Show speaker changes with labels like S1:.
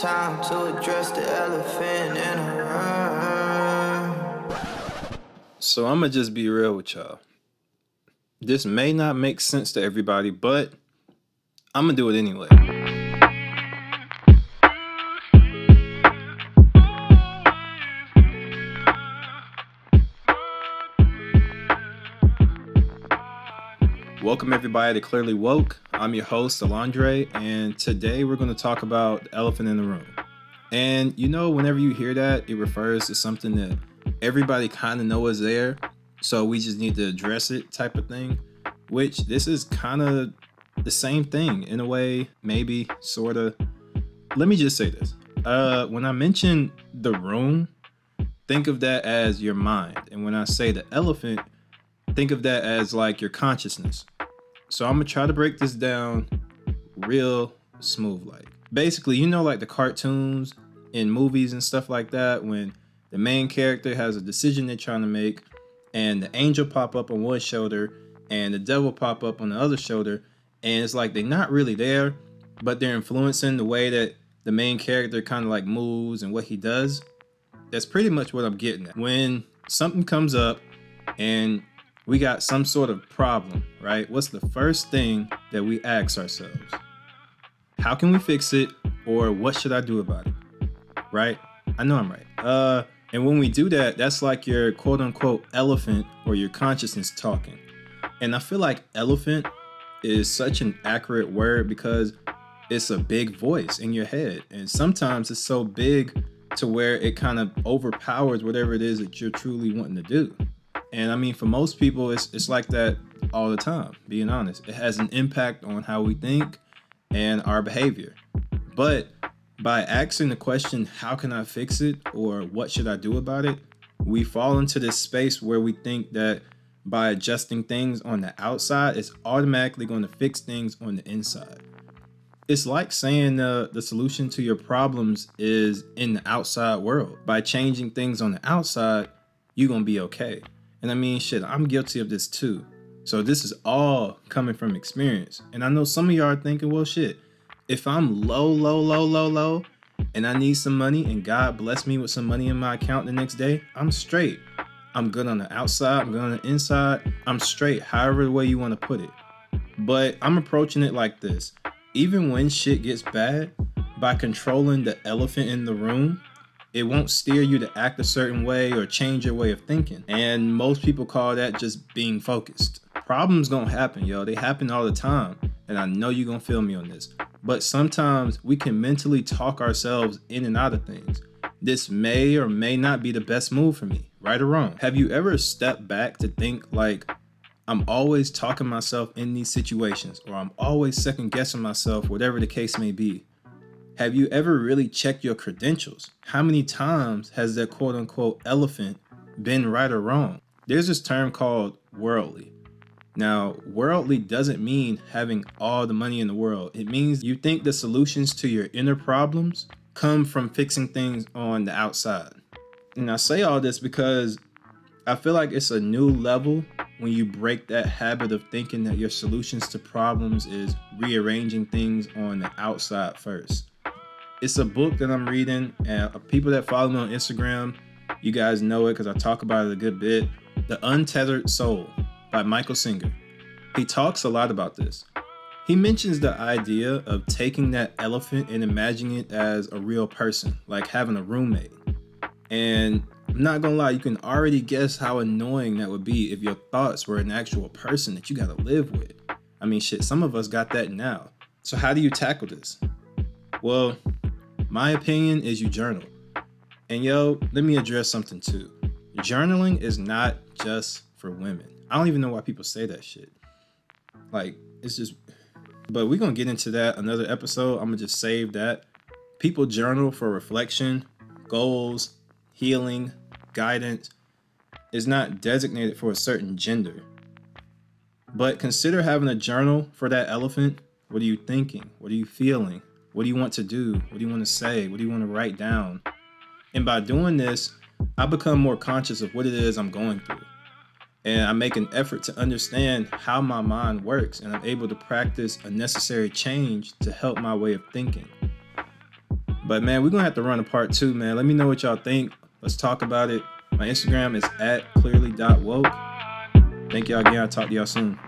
S1: Time to address the elephant in the room.
S2: So I'm gonna just be real with y'all. This may not make sense to everybody, but I'm gonna do it anyway. Welcome everybody to Clearly Woke. I'm your host, Alondre, and today we're going to talk about the elephant in the room. And you know, whenever you hear that, it refers to something that everybody kind of knows is there, so we just need to address it type of thing. Which this is kind of the same thing in a way, maybe, sort of. Let me just say this. Uh, when I mention the room, think of that as your mind, and when I say the elephant, think of that as like your consciousness. So I'm gonna try to break this down real smooth like. Basically, you know like the cartoons in movies and stuff like that when the main character has a decision they're trying to make and the angel pop up on one shoulder and the devil pop up on the other shoulder and it's like they're not really there but they're influencing the way that the main character kind of like moves and what he does. That's pretty much what I'm getting at. When something comes up and we got some sort of problem, right? What's the first thing that we ask ourselves? How can we fix it or what should I do about it? Right? I know I'm right. Uh and when we do that, that's like your quote unquote elephant or your consciousness talking. And I feel like elephant is such an accurate word because it's a big voice in your head. And sometimes it's so big to where it kind of overpowers whatever it is that you're truly wanting to do. And I mean, for most people, it's it's like that all the time. Being honest, it has an impact on how we think and our behavior. But by asking the question, "How can I fix it?" or "What should I do about it?" we fall into this space where we think that by adjusting things on the outside, it's automatically going to fix things on the inside. It's like saying the, the solution to your problems is in the outside world. By changing things on the outside, you're going to be okay. And I mean, shit, I'm guilty of this too. So this is all coming from experience. And I know some of y'all are thinking, well, shit, if I'm low, low, low, low, low, and I need some money and God bless me with some money in my account the next day, I'm straight. I'm good on the outside, I'm good on the inside, I'm straight, however the way you want to put it. But I'm approaching it like this. Even when shit gets bad, by controlling the elephant in the room, it won't steer you to act a certain way or change your way of thinking. And most people call that just being focused. Problems gonna happen, yo. They happen all the time. And I know you're gonna feel me on this. But sometimes we can mentally talk ourselves in and out of things. This may or may not be the best move for me, right or wrong. Have you ever stepped back to think, like, I'm always talking myself in these situations, or I'm always second guessing myself, whatever the case may be? Have you ever really checked your credentials? How many times has that quote unquote elephant been right or wrong? There's this term called worldly. Now, worldly doesn't mean having all the money in the world. It means you think the solutions to your inner problems come from fixing things on the outside. And I say all this because I feel like it's a new level when you break that habit of thinking that your solutions to problems is rearranging things on the outside first it's a book that I'm reading, and uh, people that follow me on Instagram, you guys know it because I talk about it a good bit. The Untethered Soul by Michael Singer. He talks a lot about this. He mentions the idea of taking that elephant and imagining it as a real person, like having a roommate. And I'm not gonna lie, you can already guess how annoying that would be if your thoughts were an actual person that you gotta live with. I mean, shit, some of us got that now. So, how do you tackle this? Well, my opinion is you journal. And yo, let me address something too. Journaling is not just for women. I don't even know why people say that shit. Like, it's just, but we're gonna get into that another episode. I'm gonna just save that. People journal for reflection, goals, healing, guidance. Is not designated for a certain gender. But consider having a journal for that elephant. What are you thinking? What are you feeling? What do you want to do? What do you want to say? What do you want to write down? And by doing this, I become more conscious of what it is I'm going through. And I make an effort to understand how my mind works, and I'm able to practice a necessary change to help my way of thinking. But man, we're gonna have to run a part two, man. Let me know what y'all think. Let's talk about it. My Instagram is at clearly.woke. Thank y'all again. I'll talk to y'all soon.